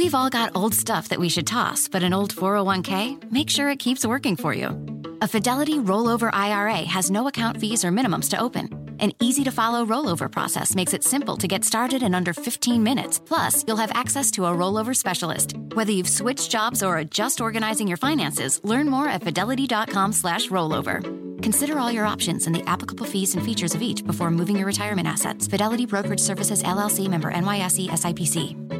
We've all got old stuff that we should toss, but an old 401k, make sure it keeps working for you. A Fidelity rollover IRA has no account fees or minimums to open. An easy to follow rollover process makes it simple to get started in under 15 minutes. Plus, you'll have access to a rollover specialist. Whether you've switched jobs or are just organizing your finances, learn more at fidelity.com/slash rollover. Consider all your options and the applicable fees and features of each before moving your retirement assets. Fidelity Brokerage Services LLC member NYSE SIPC.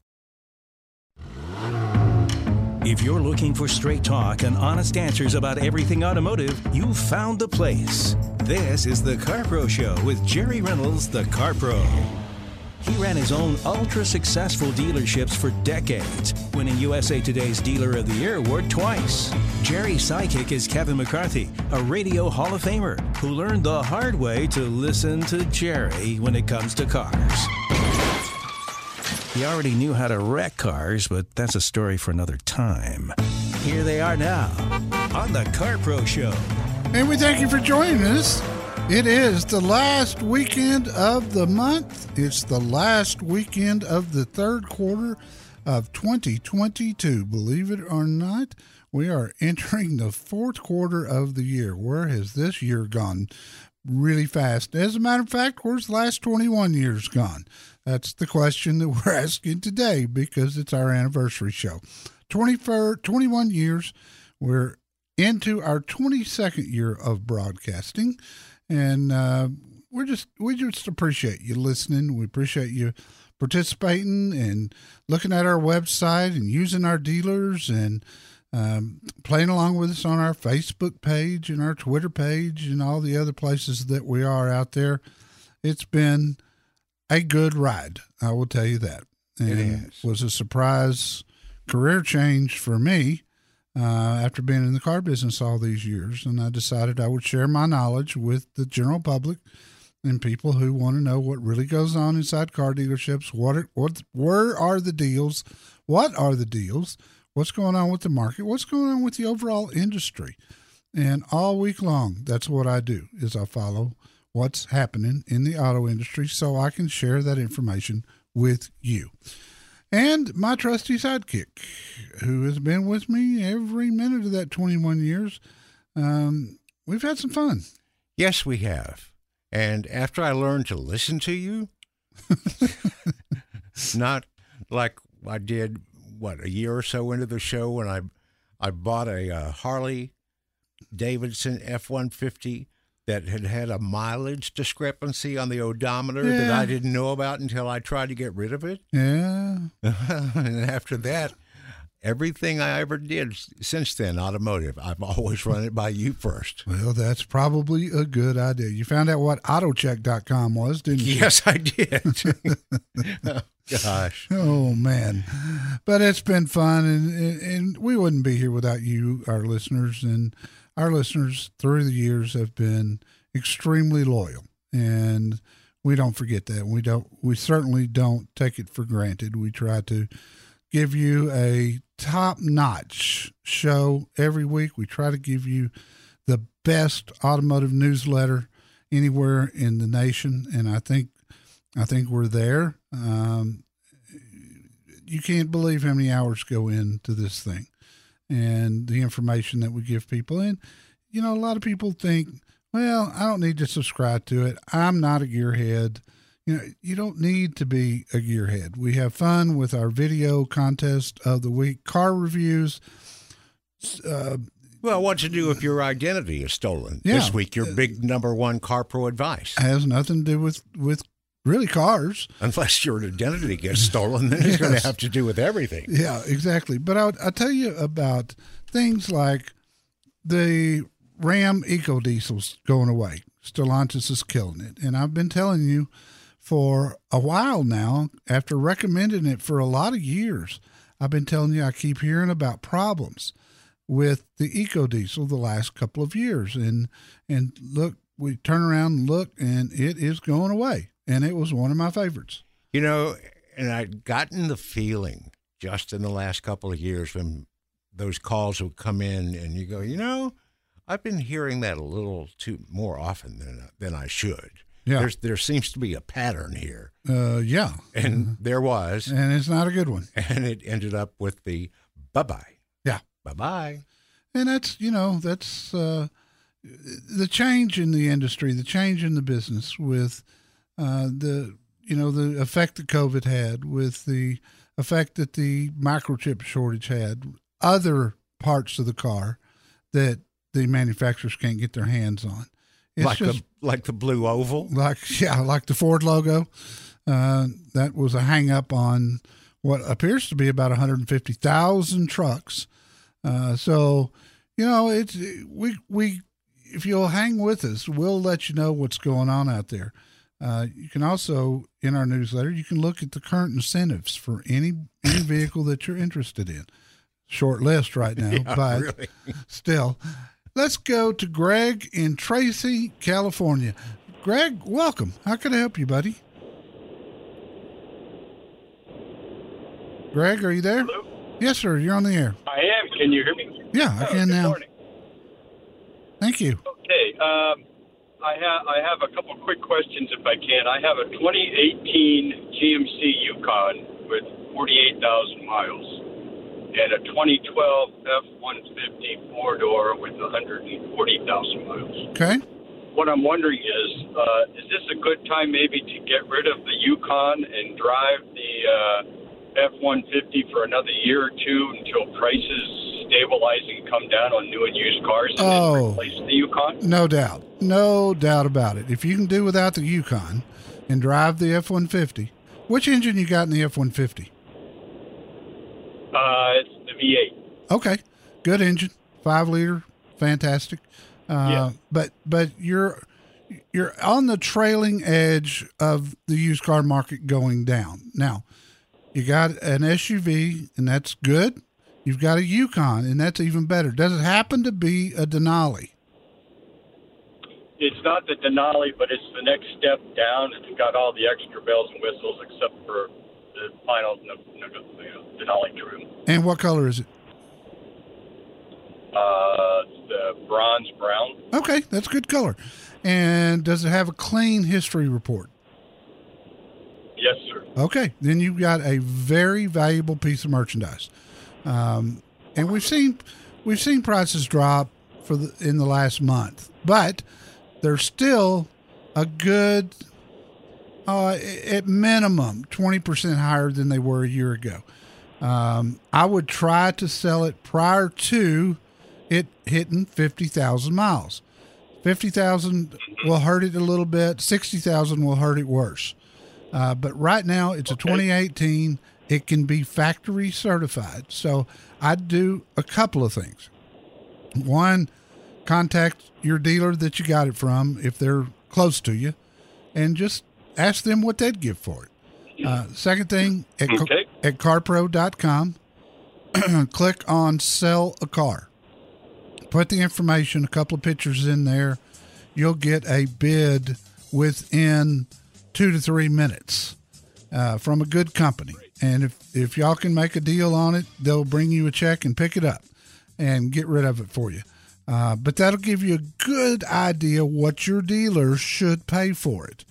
If you're looking for straight talk and honest answers about everything automotive, you've found the place. This is the CarPro Show with Jerry Reynolds, the CarPro. He ran his own ultra successful dealerships for decades, winning USA Today's Dealer of the Year award twice. Jerry's sidekick is Kevin McCarthy, a radio Hall of Famer who learned the hard way to listen to Jerry when it comes to cars. He already knew how to wreck cars, but that's a story for another time. Here they are now on the CarPro Show. And we thank you for joining us. It is the last weekend of the month. It's the last weekend of the third quarter of 2022. Believe it or not, we are entering the fourth quarter of the year. Where has this year gone? Really fast. As a matter of fact, where's the last 21 years gone? That's the question that we're asking today because it's our anniversary show. 24, 21 years. We're into our 22nd year of broadcasting. And uh, we're just we just appreciate you listening. We appreciate you participating and looking at our website and using our dealers and um, playing along with us on our Facebook page and our Twitter page and all the other places that we are out there. It's been a good ride, I will tell you that. And it was a surprise career change for me uh, after being in the car business all these years. And I decided I would share my knowledge with the general public and people who want to know what really goes on inside car dealerships. What are, what where are the deals? What are the deals? What's going on with the market? What's going on with the overall industry? And all week long, that's what I do is I follow what's happening in the auto industry so I can share that information with you. And my trusty sidekick, who has been with me every minute of that 21 years. Um, we've had some fun. Yes, we have. And after I learned to listen to you, not like I did, what, a year or so into the show when I, I bought a uh, Harley Davidson F 150 that had had a mileage discrepancy on the odometer that I didn't know about until I tried to get rid of it. Yeah. and after that, everything I ever did since then, automotive, I've always run it by you first. Well, that's probably a good idea. You found out what autocheck.com was, didn't you? Yes, I did. Oh, Gosh. Oh man, but it's been fun, and, and and we wouldn't be here without you, our listeners, and our listeners through the years have been extremely loyal, and we don't forget that. We don't. We certainly don't take it for granted. We try to give you a top-notch show every week. We try to give you the best automotive newsletter anywhere in the nation, and I think I think we're there. Um, you can't believe how many hours go into this thing and the information that we give people. And, you know, a lot of people think, well, I don't need to subscribe to it. I'm not a gearhead. You know, you don't need to be a gearhead. We have fun with our video contest of the week, car reviews. Uh, Well, what to do if your identity is stolen? Yeah. This week, your big number one car pro advice. has nothing to do with, with really cars. Unless your identity gets stolen, then it's going to have to do with everything. Yeah, exactly. But I'll, I'll tell you about things like the Ram Eco Diesels going away. Stellantis is killing it. And I've been telling you for a while now, after recommending it for a lot of years, I've been telling you, I keep hearing about problems with the eco diesel the last couple of years, and and look, we turn around and look, and it is going away, and it was one of my favorites. You know, and I'd gotten the feeling just in the last couple of years when those calls would come in, and you go, you know, I've been hearing that a little too more often than than I should. Yeah. There's, there seems to be a pattern here. Uh, yeah, And there was. and it's not a good one. And it ended up with the bye bye. Yeah. Bye bye. and that's you know that's uh, the change in the industry, the change in the business with uh, the you know the effect that COVID had, with the effect that the microchip shortage had, other parts of the car that the manufacturers can't get their hands on. It's like just the like the blue oval. like yeah, like the Ford logo. Uh, that was a hang up on what appears to be about 150,000 trucks. Uh, so, you know, it's we we if you'll hang with us, we'll let you know what's going on out there. Uh, you can also in our newsletter you can look at the current incentives for any any vehicle that you're interested in. Short list right now, Yeah, but really. still. Let's go to Greg in Tracy, California. Greg, welcome. How can I help you, buddy? Greg, are you there? Hello? Yes, sir. You're on the air. I am. Can you hear me? Yeah, I Oh, can good now. Morning. Thank you. Okay. Um, I have I have a couple quick questions if I can. I have a 2018 GMC Yukon with 48,000 miles and a 2012 F150 four door with 140,000 miles. Okay. What I'm wondering is, uh, is this a good time maybe to get rid of the Yukon and drive the uh, F-150 for another year or two until prices stabilize and come down on new and used cars and Oh. replace the Yukon? No doubt. No doubt about it. If you can do without the Yukon and drive the F 150, which engine you got in the F 150? Uh, it's the V8. Okay. Good engine. Five liter. Fantastic. Uh, Yeah. But but you're you're on the trailing edge of the used car market going down. Now, you got an SUV, and that's good. You've got a Yukon, and that's even better. Does it happen to be a Denali? It's not the Denali, but it's the next step down. It's got all the extra bells and whistles except for the final n- n- you know, Denali trim. And what color is it? Uh, the bronze brown. Okay, that's good color. And does it have a clean history report? Yes, sir. Okay, then you've got a very valuable piece of merchandise. Um, and we've seen we've seen prices drop for the, in the last month, but they're still a good, uh, at minimum, twenty percent higher than they were a year ago. Um, I would try to sell it prior to it hitting fifty thousand miles. Fifty thousand will hurt it a little bit. Sixty thousand will hurt it worse. Uh, but right now it's a 2018. It can be factory certified. So I'd do a couple of things. One, contact your dealer that you got it from if they're close to you, and just ask them what they'd give for it. Uh, second thing, at, Okay. at carpro.com, click on sell a car. Put the information, a couple of pictures in there. You'll get a bid within two to three minutes uh, from a good company. And if, if y'all can make a deal on it, they'll bring you a check and pick it up and get rid of it for you. Uh, but that'll give you a good idea what your dealer should pay for it.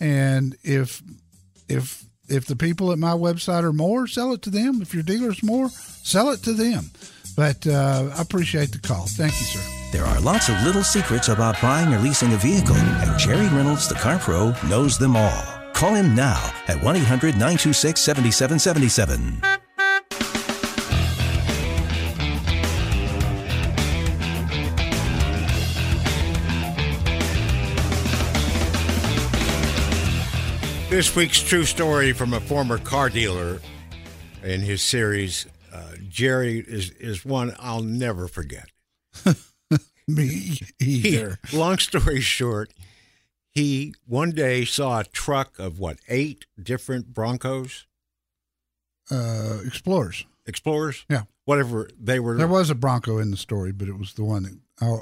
And if if if the people at my website are more, sell it to them. If your dealer's more, sell it to them. But uh, I appreciate the call. Thank you, sir. There are lots of little secrets about buying or leasing a vehicle, and Jerry Reynolds, the car pro, knows them all. Call him now at 1 800 926 7777. This week's true story from a former car dealer in his series, uh, Jerry, is, is one I'll never forget. Me He, either. long story short, he one day saw a truck of what, eight different Broncos? Uh, Explorers. Explorers. Yeah. Whatever they were. There was a Bronco in the story, but it was the one that I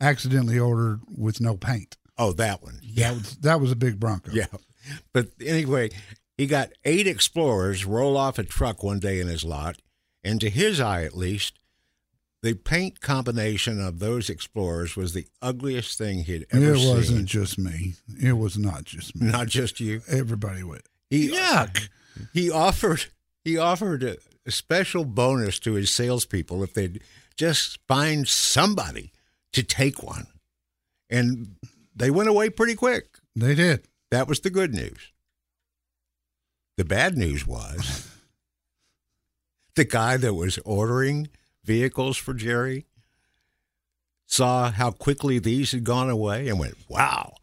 accidentally ordered with no paint. oh, that one. That was that was a big Bronco. Yeah. But anyway, he got eight Explorers roll off a truck one day in his lot, and to his eye at least, the paint combination of those Explorers was the ugliest thing he'd ever it seen. It wasn't just me. It was not just me. Not just you. Everybody went. He, Yuck. He offered he offered a, a special bonus to his salespeople if they'd just find somebody to take one, and they went away pretty quick. They did. That was the good news. The bad news was the guy that was ordering vehicles for Jerry saw how quickly these had gone away and went, wow,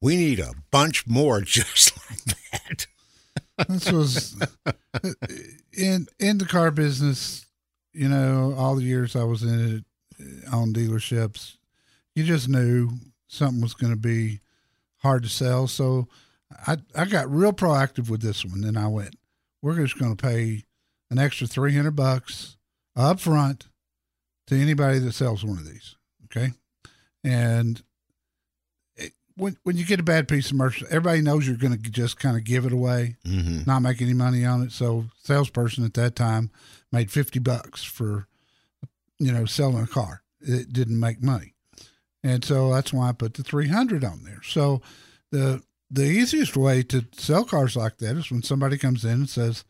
we need a bunch more just like that. This was in in the car business. You know, all the years I was in it uh, on dealerships, you just knew something was going to be hard to sell. So I I got real proactive with this one, and I went, we're just going to pay an extra three hundred bucks up front to anybody that sells one of these. Okay, and it, when when you get a bad piece of merch, everybody knows you're going to just kind of give it away Mm-hmm. not make any money on it. So salesperson at that time made fifty bucks for you know selling a car. It didn't make money, and so that's why I put the three hundred on there. So the the easiest way to sell cars like that is when somebody comes in and says,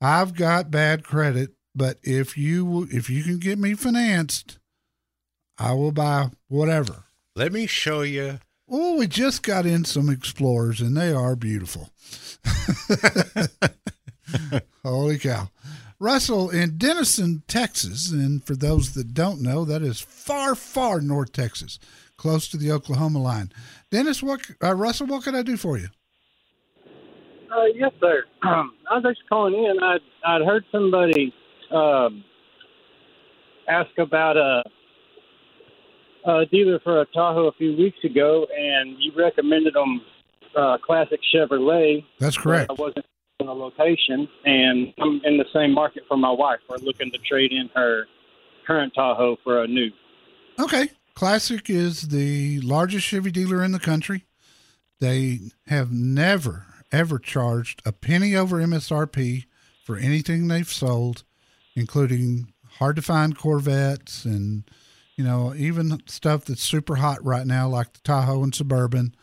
"I've got bad credit, but if you if you can get me financed, I will buy whatever." Let me show you. Oh, we just got in some Explorers and they are beautiful. Holy cow. Russell in Denison, Texas, and for those that don't know, that is far, far north Texas, close to the Oklahoma line. Dennis, what uh, Russell, what can I do for you? Uh, yes, sir. Um, I was just calling in. I'd, I'd heard somebody um, ask about a, a dealer for a Tahoe a few weeks ago, and you recommended them uh, Classic Chevrolet. That's correct. I wasn't in a location, and I'm in the same market for my wife. We're looking to trade in her current Tahoe for a new. Okay. Classic is the largest Chevy dealer in the country. They have never, ever charged a penny over MSRP for anything they've sold, including hard to find Corvettes and, you know, even stuff that's super hot right now, like the Tahoe and Suburban.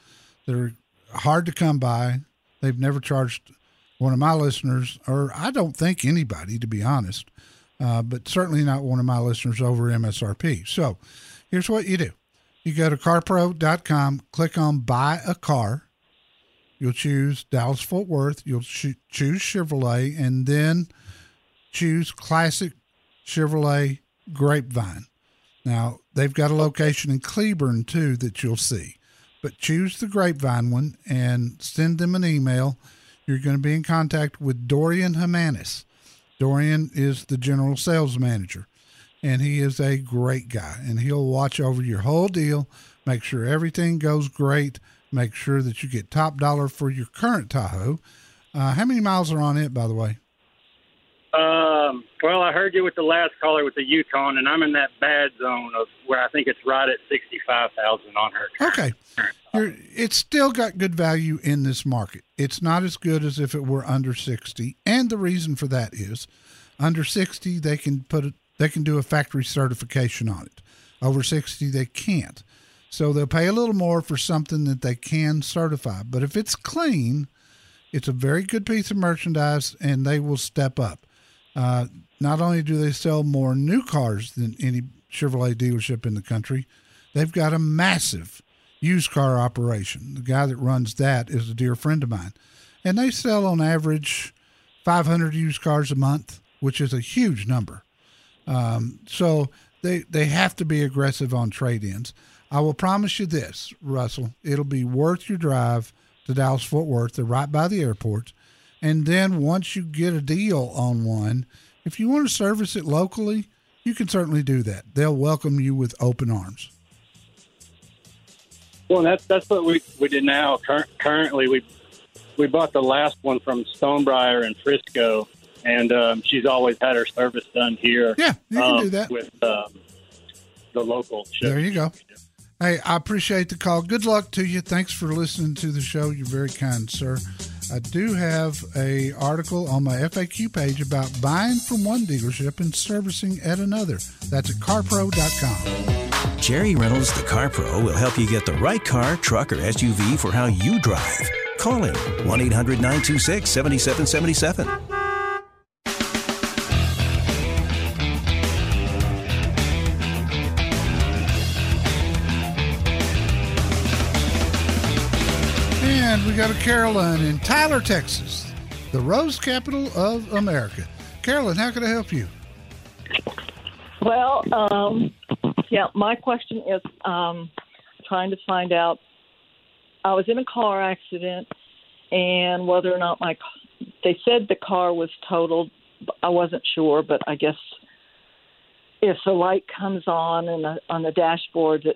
They're hard to come by. They've never charged one of my listeners, or I don't think anybody, to be honest, uh, but certainly not one of my listeners over MSRP. So here's what you do you go to carpro.com, click on buy a car. You'll choose Dallas Fort Worth. You'll cho- choose Chevrolet and then choose classic Chevrolet Grapevine. Now, they've got a location in Cleburne too that you'll see. But choose the Grapevine one and send them an email. You're going to be in contact with Dorian Jimenez. Dorian is the general sales manager, and he is a great guy. And he'll watch over your whole deal, make sure everything goes great, make sure that you get top dollar for your current Tahoe. Uh, how many miles are on it, by the way? Um, well, I heard you with the last caller with the Yukon, and I'm in that bad zone of where I think it's right at sixty-five thousand on her. Okay. You're, it's still got good value in this market. It's not as good as if it were under 60. And the reason for that is under 60, they can put it, they can do a factory certification on it. Over 60, they can't. So they'll pay a little more for something that they can certify. But if it's clean, it's a very good piece of merchandise and they will step up. Uh, not only do they sell more new cars than any Chevrolet dealership in the country, they've got a massive used car operation. The guy that runs that is a dear friend of mine. And they sell on average 500 used cars a month, which is a huge number. Um, so they, they have to be aggressive on trade ins. I will promise you this, Russell, it'll be worth your drive to Dallas Fort Worth. They're right by the airport. And then once you get a deal on one, if you want to service it locally, you can certainly do that. They'll welcome you with open arms. Well, that's that's what we we did now. Cur- currently, we we bought the last one from Stonebriar in Frisco, and um, she's always had her service done here. Yeah, you can um, do that. with um, the local. Show. There you go. Hey, I appreciate the call. Good luck to you. Thanks for listening to the show. You're very kind, sir. I do have a article on my FAQ page about buying from one dealership and servicing at another. That's at carpro.com. Jerry Reynolds, the Car Pro, will help you get the right car, truck, or SUV for how you drive. Call him 1 800 926 7777. Got a Carolyn in Tyler, Texas, the rose capital of America. Carolyn, how can I help you? Well, um, yeah, my question is um, trying to find out. I was in a car accident, and whether or not my they said the car was totaled. I wasn't sure, but I guess if the light comes on and on the dashboard that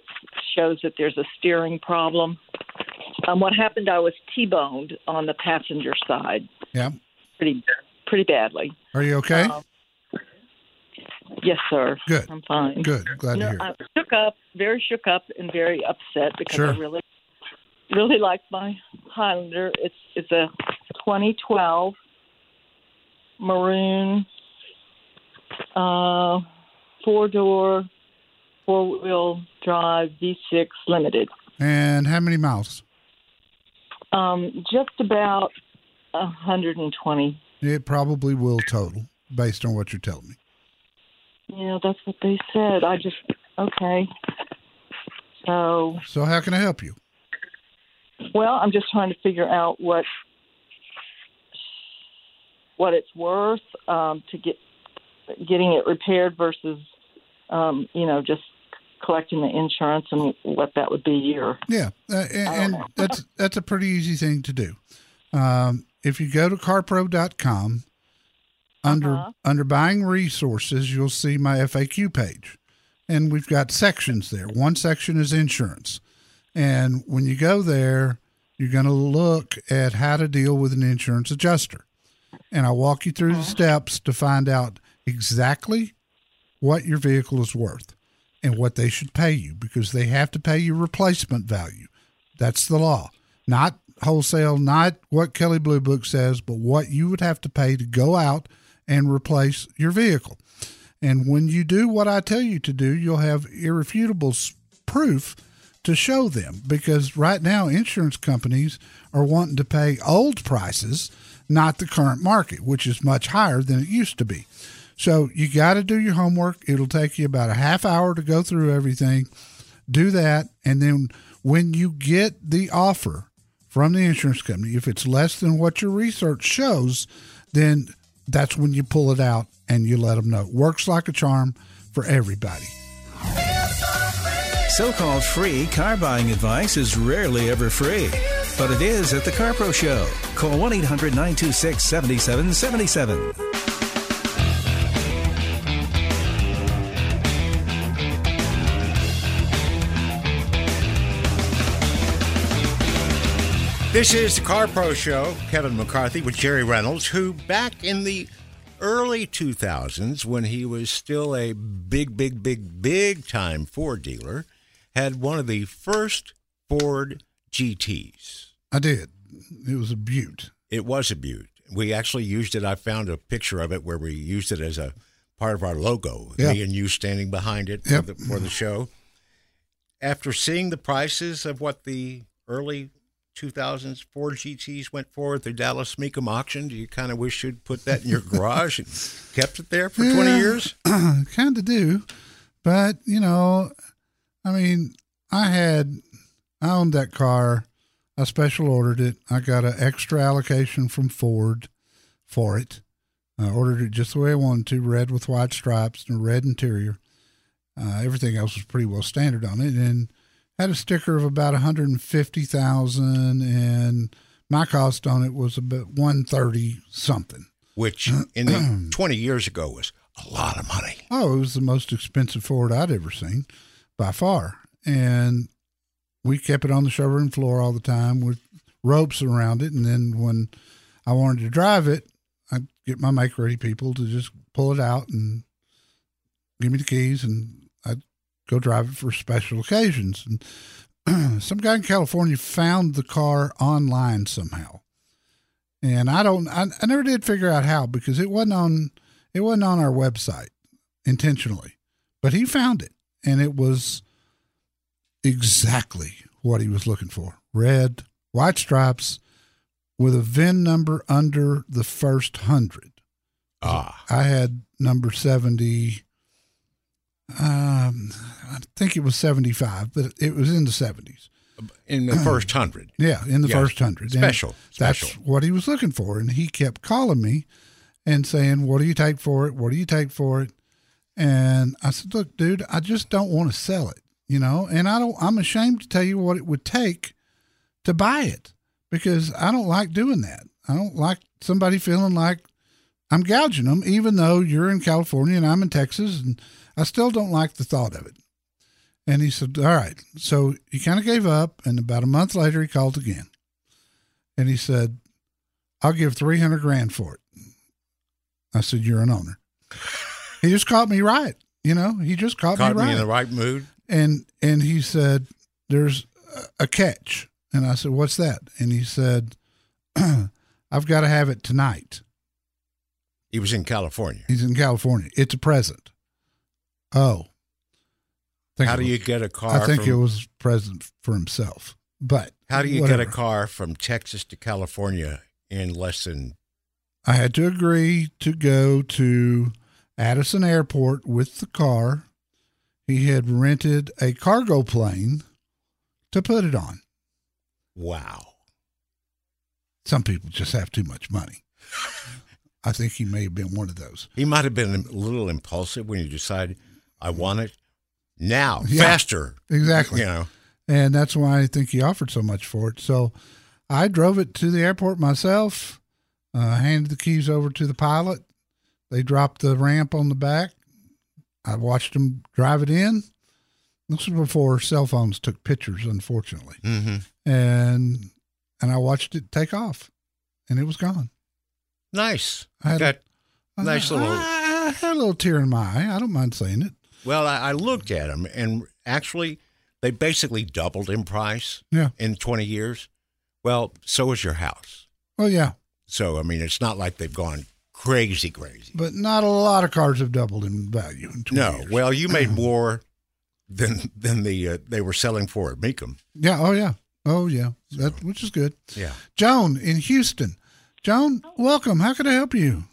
shows that there's a steering problem. Um, what happened? I was T-boned on the passenger side, Yeah. pretty pretty badly. Are you okay? Um, Yes, sir. Good. I'm fine. Good. Glad You to hear. I shook up, very shook up, and very upset because Sure. I really, really like my Highlander. It's it's a 2012 maroon, uh, four door, four wheel drive V6 limited. And how many miles? Um, just about 120. It probably will total based on what you're telling me. Yeah, that's what they said. I just okay. So So how can I help you? Well, I'm just trying to figure out what what it's worth um, to get getting it repaired versus um, you know just collecting the insurance and what that would be a year. Yeah, uh, and, and that's that's a pretty easy thing to do. Um, if you go to carpro.com under Uh-huh. under buying resources, you'll see my FAQ page, and we've got sections there. One section is insurance, and when you go there, you're going to look at how to deal with an insurance adjuster, and I'll walk you through the steps to find out exactly what your vehicle is worth and what they should pay you because they have to pay you replacement value. That's the law. Not wholesale, not what Kelley Blue Book says, but what you would have to pay to go out and replace your vehicle. And when you do what I tell you to do, you'll have irrefutable proof to show them because right now insurance companies are wanting to pay old prices, not the current market, which is much higher than it used to be. So you got to do your homework. It'll take you about a half hour to go through everything. Do that. And then when you get the offer from the insurance company, if it's less than what your research shows, then that's when you pull it out and you let them know. Works like a charm for everybody. So called free car buying advice is rarely ever free, but it is at the CarPro Show. Call 1 800 926 7777. This is the Car Pro Show. Kevin McCarthy with Jerry Reynolds, who back in the early 2000s, when he was still a big, big, big, big time Ford dealer, had one of the first Ford GTs. I did. It was a beaut. It was a beaut. We actually used it. I found a picture of it where we used it as a part of our logo. Yeah. Me and you standing behind it Yep. for, the, for the show. After seeing the prices of what the early 2000s Ford GTs went for at the Dallas Mecum auction, do you kind of wish you'd put that in your garage and kept it there for 20 years? kind of do. But, you know, I mean, I had, I owned that car. I special ordered it. I got an extra allocation from Ford for it. I ordered it just the way I wanted to, red with white stripes and a red interior. Uh, everything else was pretty well standard on it, and had a sticker of about 150,000, and my cost on it was about 130 something. Which in the 20 years ago was a lot of money. Oh, it was the most expensive Ford I'd ever seen by far. And we kept it on the showroom floor all the time with ropes around it. And then when I wanted to drive it, I get my make ready people to just pull it out and give me the keys, and I'd go drive it for special occasions. And some guy in California found the car online somehow, and I don't, I, I never did figure out how because it wasn't on, it wasn't on our website intentionally, but he found it, and it was exactly what he was looking for: red, white stripes, with a VIN number under the first hundred. Ah, I had number 70. Um, I think it was 75, but it was in the 70s. in the first hundred. Yeah, in the Yes. first hundred. And Special, That's what he was looking for. And he kept calling me and saying, What do you take for it? What do you take for it? And I said, Look, dude, I just don't want to sell it, you know, and I don't, I'm ashamed to tell you what it would take to buy it because I don't like doing that. I don't like somebody feeling like I'm gouging them, even though you're in California and I'm in Texas, and I still don't like the thought of it. And he said, All right. So he kind of gave up. And about a month later, he called again. And he said, I'll give 300 grand for it. I said, You're an owner. he just caught me right. You know, he just caught, Caught me right. Caught me in the right mood. and and he said, "There's a catch." And I said, "What's that?" And he said, "I've got to have it tonight." He was in California. He's in California. It's a present. Oh, How do was- you get a car? I think from, it was present for himself. But How do you whatever. get a car from Texas to California in less than? I had to agree to go to Addison Airport with the car. He had rented a cargo plane to put it on. Wow. Some people just have too much money. I think he may have been one of those. He might have been a little impulsive when he decided, I want it now, Yeah. faster. Exactly. You know, And that's why I think he offered so much for it. So I drove it to the airport myself, uh, handed the keys over to the pilot. They dropped the ramp on the back. I watched them drive it in. This was before cell phones took pictures, unfortunately. hmm And and I watched it take off, and it was gone. nice. I had- Got nice I, little. I, I had a little tear in my eye. I don't mind saying it. Well, I, I looked at them, and actually, they basically doubled in price Yeah. in 20 years. Well, so is your house. Well, yeah, So, I mean, it's not like they've gone crazy, crazy. but not a lot of cars have doubled in value in 20 No, years. well, you made more than than the uh, they were selling for at Mecum. Yeah. Oh, yeah. Oh, yeah. That which is good. Yeah. Joan in Houston. Joan, welcome. How can I help you?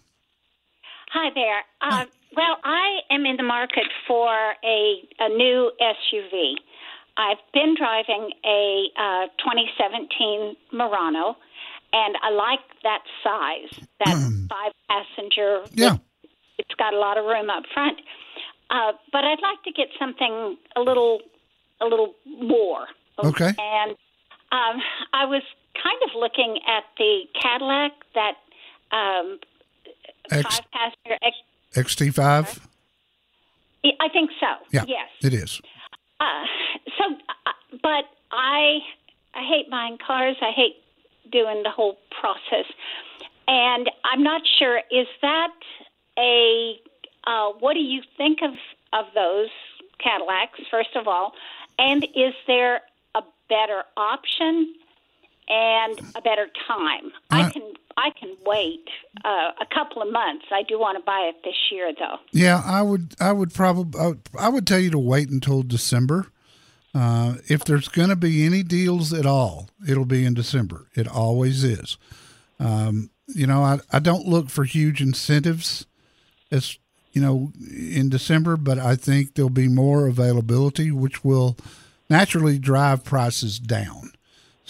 Hi there. Uh, well, I am in the market for a, a new SUV. I've been driving a uh, 2017 Murano, and I like that size, that five passenger. Yeah. It's got a lot of room up front. Uh, but I'd like to get something a little, a little more. Okay. And um, I was kind of looking at the Cadillac that um, X, five passenger. X, XT5? I think so. Yeah. Yes. It is. Uh, so, uh, but I I hate buying cars. I hate doing the whole process, and I'm not sure. Is that a uh, what do you think of of those Cadillacs? First of all, and is there a better option and a better time? I Uh, can I can wait uh, a couple of months. I do want to buy it this year, though. Yeah, I would. I would probably. I would, I would tell you to wait until December. Uh, if there's going to be any deals at all, it'll be in December. It always is. Um, you know, I, I don't look for huge incentives, as you know, in December, but I think there'll be more availability, which will naturally drive prices down.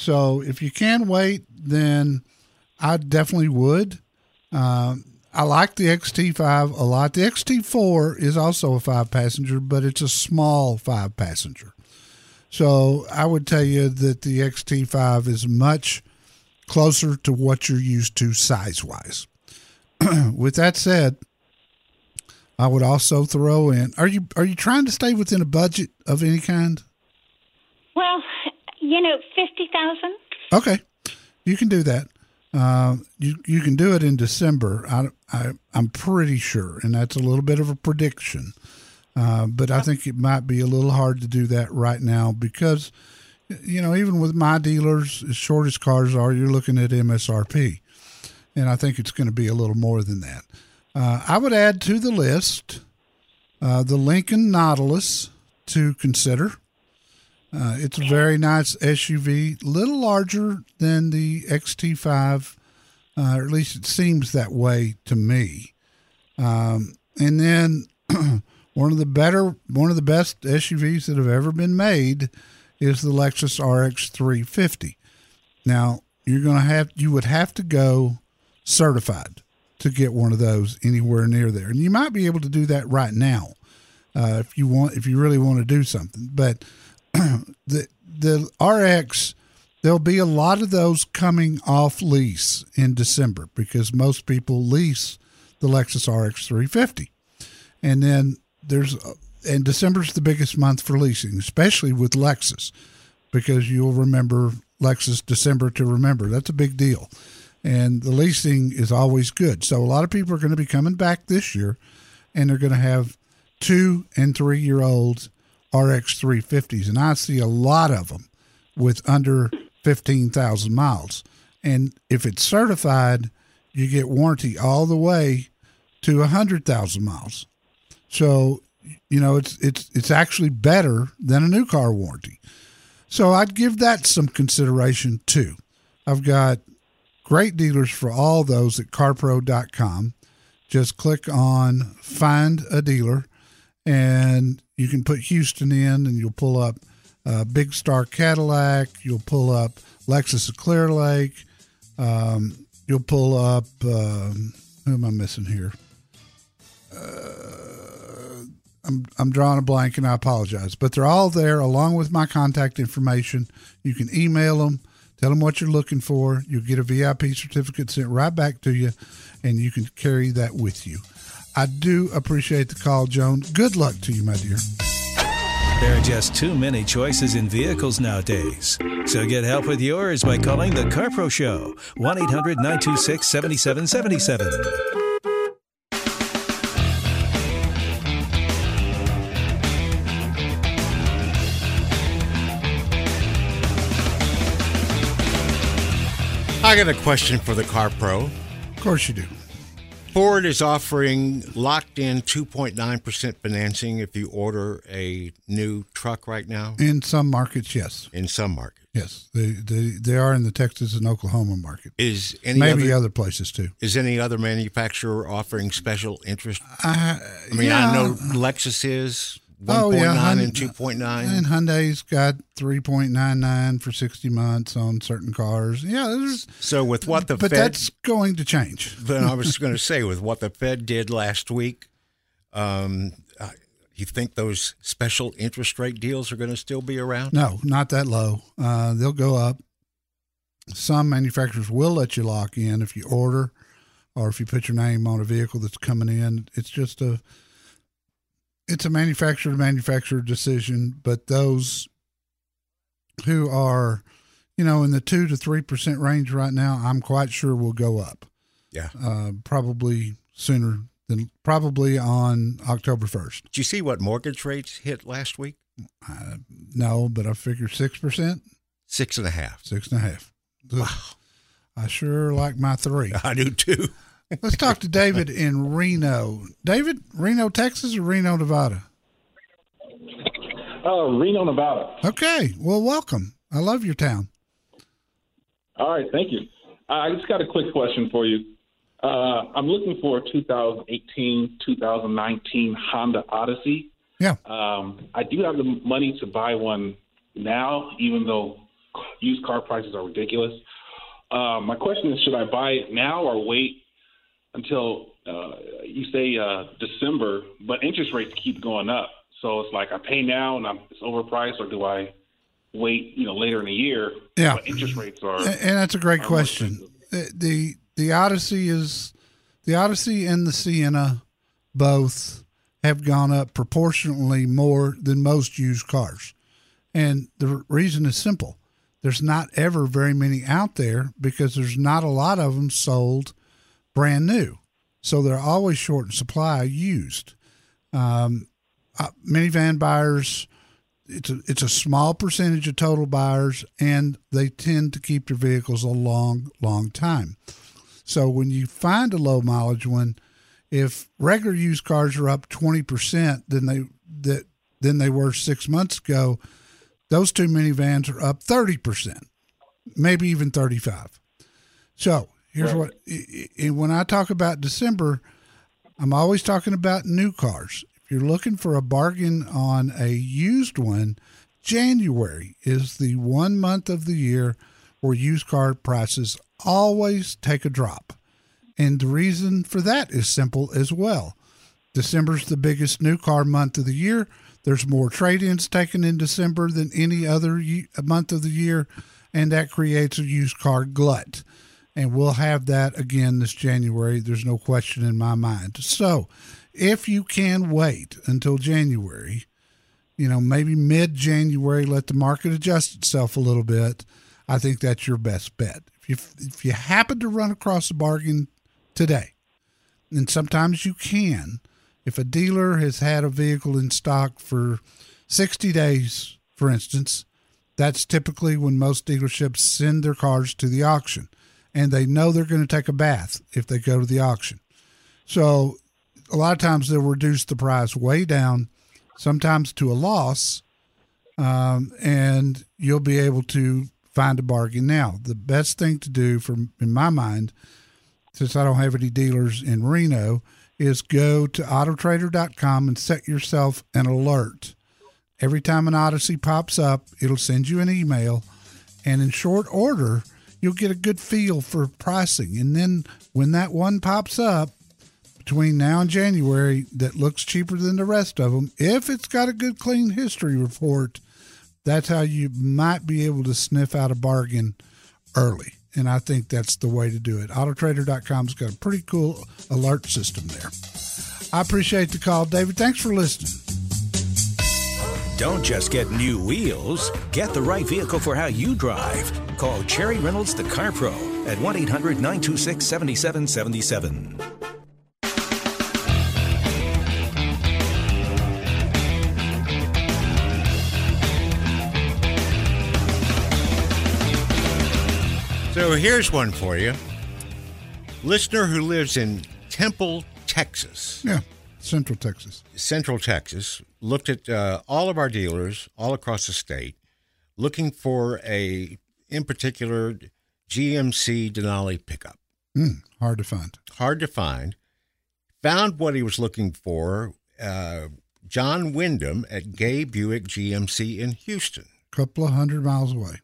So if you can wait, then I definitely would. Um, I like the XT5 a lot. The XT4 is also a five passenger, but it's a small five passenger. So I would tell you that the XT5 is much closer to what you're used to size wise. With that said, I would also throw in are you are you trying to stay within a budget of any kind? Well, you know, fifty thousand. Okay. You can do that. Uh, you you can do it in December. I, I I'm pretty sure, and that's a little bit of a prediction. Uh, but I think it might be a little hard to do that right now because, you know, even with my dealers, as short as cars are, you're looking at MSRP, and I think it's going to be a little more than that. Uh, I would add to the list uh, the Lincoln Nautilus to consider. Uh, it's a very nice SUV, little larger than the XT5, uh, or at least it seems that way to me. Um, and then one of the better, one of the best SUVs that have ever been made is the Lexus RX 350. Now you're going to have, you would have to go certified to get one of those anywhere near there, and you might be able to do that right now uh, if you want, if you really want to do something, but the the RX there'll be a lot of those coming off lease in December because most people lease the Lexus RX 350. And then there's uh, and December's the biggest month for leasing, especially with Lexus because you'll remember Lexus December to remember. That's a big deal. And the leasing is always good. So a lot of people are going to be coming back this year and they're going to have 2 and 3 year olds RX 350s, and I see a lot of them with under 15,000 miles. And if it's certified, you get warranty all the way to 100,000 miles. So, you know, it's it's it's actually better than a new car warranty. So I'd give that some consideration too. I've got great dealers for all those at carpro.com. Just click on find a dealer and you can put Houston in and you'll pull up uh, Big Star Cadillac. You'll pull up Lexus of Clear Lake. Um, you'll pull up, um, who am I missing here? Uh, I'm, I'm drawing a blank and I apologize, but they're all there along with my contact information. You can email them, tell them what you're looking for. You'll get a VIP certificate sent right back to you, and you can carry that with you. I do appreciate the call, Joan. Good luck to you, my dear. There are just too many choices in vehicles nowadays. So get help with yours by calling the CarPro Show, 1 800 926 7777. I got a question for the Car Pro. Of course you do. Ford is offering locked in 2.9% financing if you order a new truck right now. In some markets, yes. In some markets. Yes. They, they, they are in the Texas and Oklahoma market. Is any Maybe other, other places too. is any other manufacturer offering special interest? I, I mean, yeah. I know Lexus is 1.9 Oh, yeah, and 2.9. And Hyundai's got 3.99 for 60 months on certain cars. Yeah, So with what the but Fed that's going to change. then I was going to say with what the Fed did last week, um, uh, you think those special interest rate deals are going to still be around? No, not that low. Uh, they'll go up. Some manufacturers will let you lock in if you order or if you put your name on a vehicle that's coming in. It's just a it's a manufacturer to manufacturer decision, but those who are, you know, in the two to three percent range right now, I'm quite sure will go up. Yeah. Uh, probably sooner than probably on October first. Did you see what mortgage rates hit last week? Uh, no, but I figure six percent. Six and a half. Six and a half. Wow. I sure like my three. I do too. Let's talk to David in Reno. David, Reno, Texas or Reno, Nevada? Uh, Reno, Nevada. Okay. Well, welcome. I love your town. All right, thank you. I just got a quick question for you. Uh, I'm looking for a 2018, 2019 Honda Odyssey. Yeah. Um, I do have the money to buy one now, even though used car prices are ridiculous. Uh, my question is, should I buy it now or wait until uh, you say uh, December? But interest rates keep going up, so it's like I pay now and I'm, it's overpriced, or do I wait, you know, later in the year? Yeah. But interest rates are. And that's a great question. The, the the Odyssey is the Odyssey and the Sienna both have gone up proportionally more than most used cars. And the reason is simple. there's not ever very many out there because there's not a lot of them sold brand new. So they're always short in supply used. Um, uh, minivan buyers, it's a, it's a small percentage of total buyers, and they tend to keep their vehicles a long, long time. So when you find a low mileage one, if regular used cars are up 20% than they that than they were six months ago, those two minivans are up 30%, maybe even 35. So here's what, when I talk about December, I'm always talking about new cars. If you're looking for a bargain on a used one, January is the one month of the year where used car prices always take a drop. And the reason for that is simple as well. December's the biggest new car month of the year. There's more trade ins taken in December than any other month of the year, and that creates a used car glut. And we'll have that again this January. There's no question in my mind. So, if you can wait until January, you know, maybe mid January, let the market adjust itself a little bit. I think that's your best bet. If you if you happen to run across a bargain today. And sometimes you can. If a dealer has had a vehicle in stock for 60 days, for instance, that's typically when most dealerships send their cars to the auction. And they know they're going to take a bath if they go to the auction. So a lot of times they'll reduce the price way down, sometimes to a loss, um, and you'll be able to find a bargain. Now, the best thing to do, from in my mind, since I don't have any dealers in Reno, is go to autotrader.com and set yourself an alert. Every time an Odyssey pops up, it'll send you an email, and in short order, you'll get a good feel for pricing. And then when that one pops up between now and January that looks cheaper than the rest of them, if it's got a good clean history report, that's how you might be able to sniff out a bargain early and I think that's the way to do it. Autotrader.com's got a pretty cool alert system there. I appreciate the call, David. Thanks for listening. Don't just get new wheels, get the right vehicle for how you drive. Call Jerry Reynolds, the Car Pro, at 1 800 926 7777. So here's one for you. Listener who lives in Temple, Texas. Yeah, Central Texas. Central Texas looked at uh, all of our dealers all across the state, looking for a, in particular, GMC Denali pickup. Mm, hard to find. Hard to find. Found what he was looking for. Uh, John Wyndham at Gay Buick GMC in Houston. Couple of hundred miles away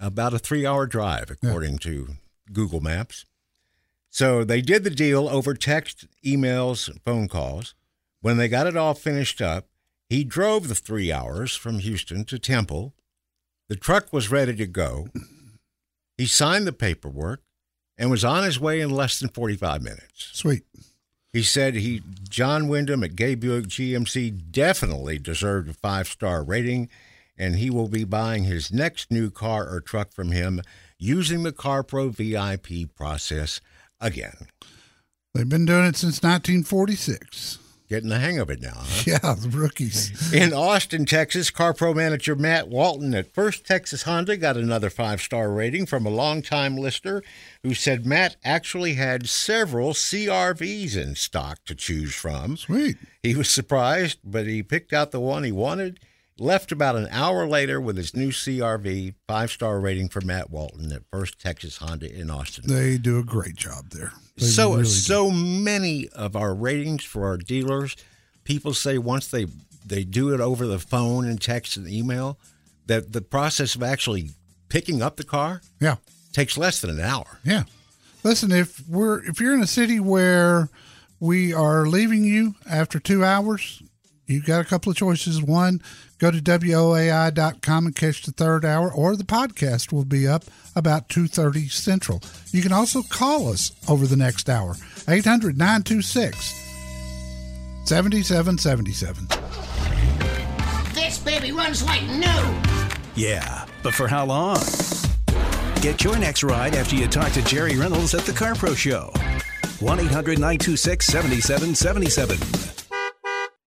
about a three hour drive, according yeah. to Google Maps. So they did the deal over text, emails, phone calls. When they got it all finished up, he drove the three hours from Houston to Temple. The truck was ready to go. He signed the paperwork and was on his way in less than 45 minutes. Sweet. He said he John Wyndham at Gay Buick GMC definitely deserved a five star rating and he will be buying his next new car or truck from him using the CarPro VIP process again. They've been doing it since 1946. Getting the hang of it now, huh? Yeah, the rookies. In Austin, Texas, CarPro manager Matt Walton at First Texas Honda got another five star rating from a longtime listener who said Matt actually had several CRVs in stock to choose from. Sweet. He was surprised, but he picked out the one he wanted Left about an hour later with his new CRV, five star rating for Matt Walton at First Texas Honda in Austin. They do a great job there. They so really so many of our ratings for our dealers, people say once they they do it over the phone and text and email, that the process of actually picking up the car, yeah, takes less than an hour. Yeah. Listen, if we're if you're in a city where we are leaving you after two hours, you've got a couple of choices. One, go to woai.com and catch the third hour, or the podcast will be up about 2.30 Central. You can also call us over the next hour, 800-926 7777. This baby runs like new. Yeah, but for how long? Get your next ride after you talk to Jerry Reynolds at the CarPro Show. 1 800 926 7777.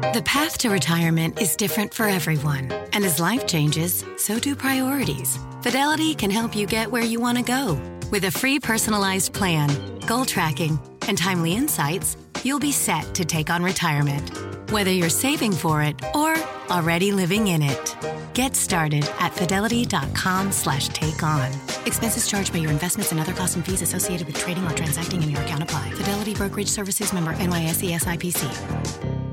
The path to retirement is different for everyone. And as life changes, so do priorities. Fidelity can help you get where you want to go. With a free personalized plan, goal tracking, and timely insights, you'll be set to take on retirement. Whether you're saving for it or already living in it. Get started at fidelity.com slash take on. Expenses charged by your investments and other costs and fees associated with trading or transacting in your account apply. Fidelity Brokerage Services member NYSE SIPC.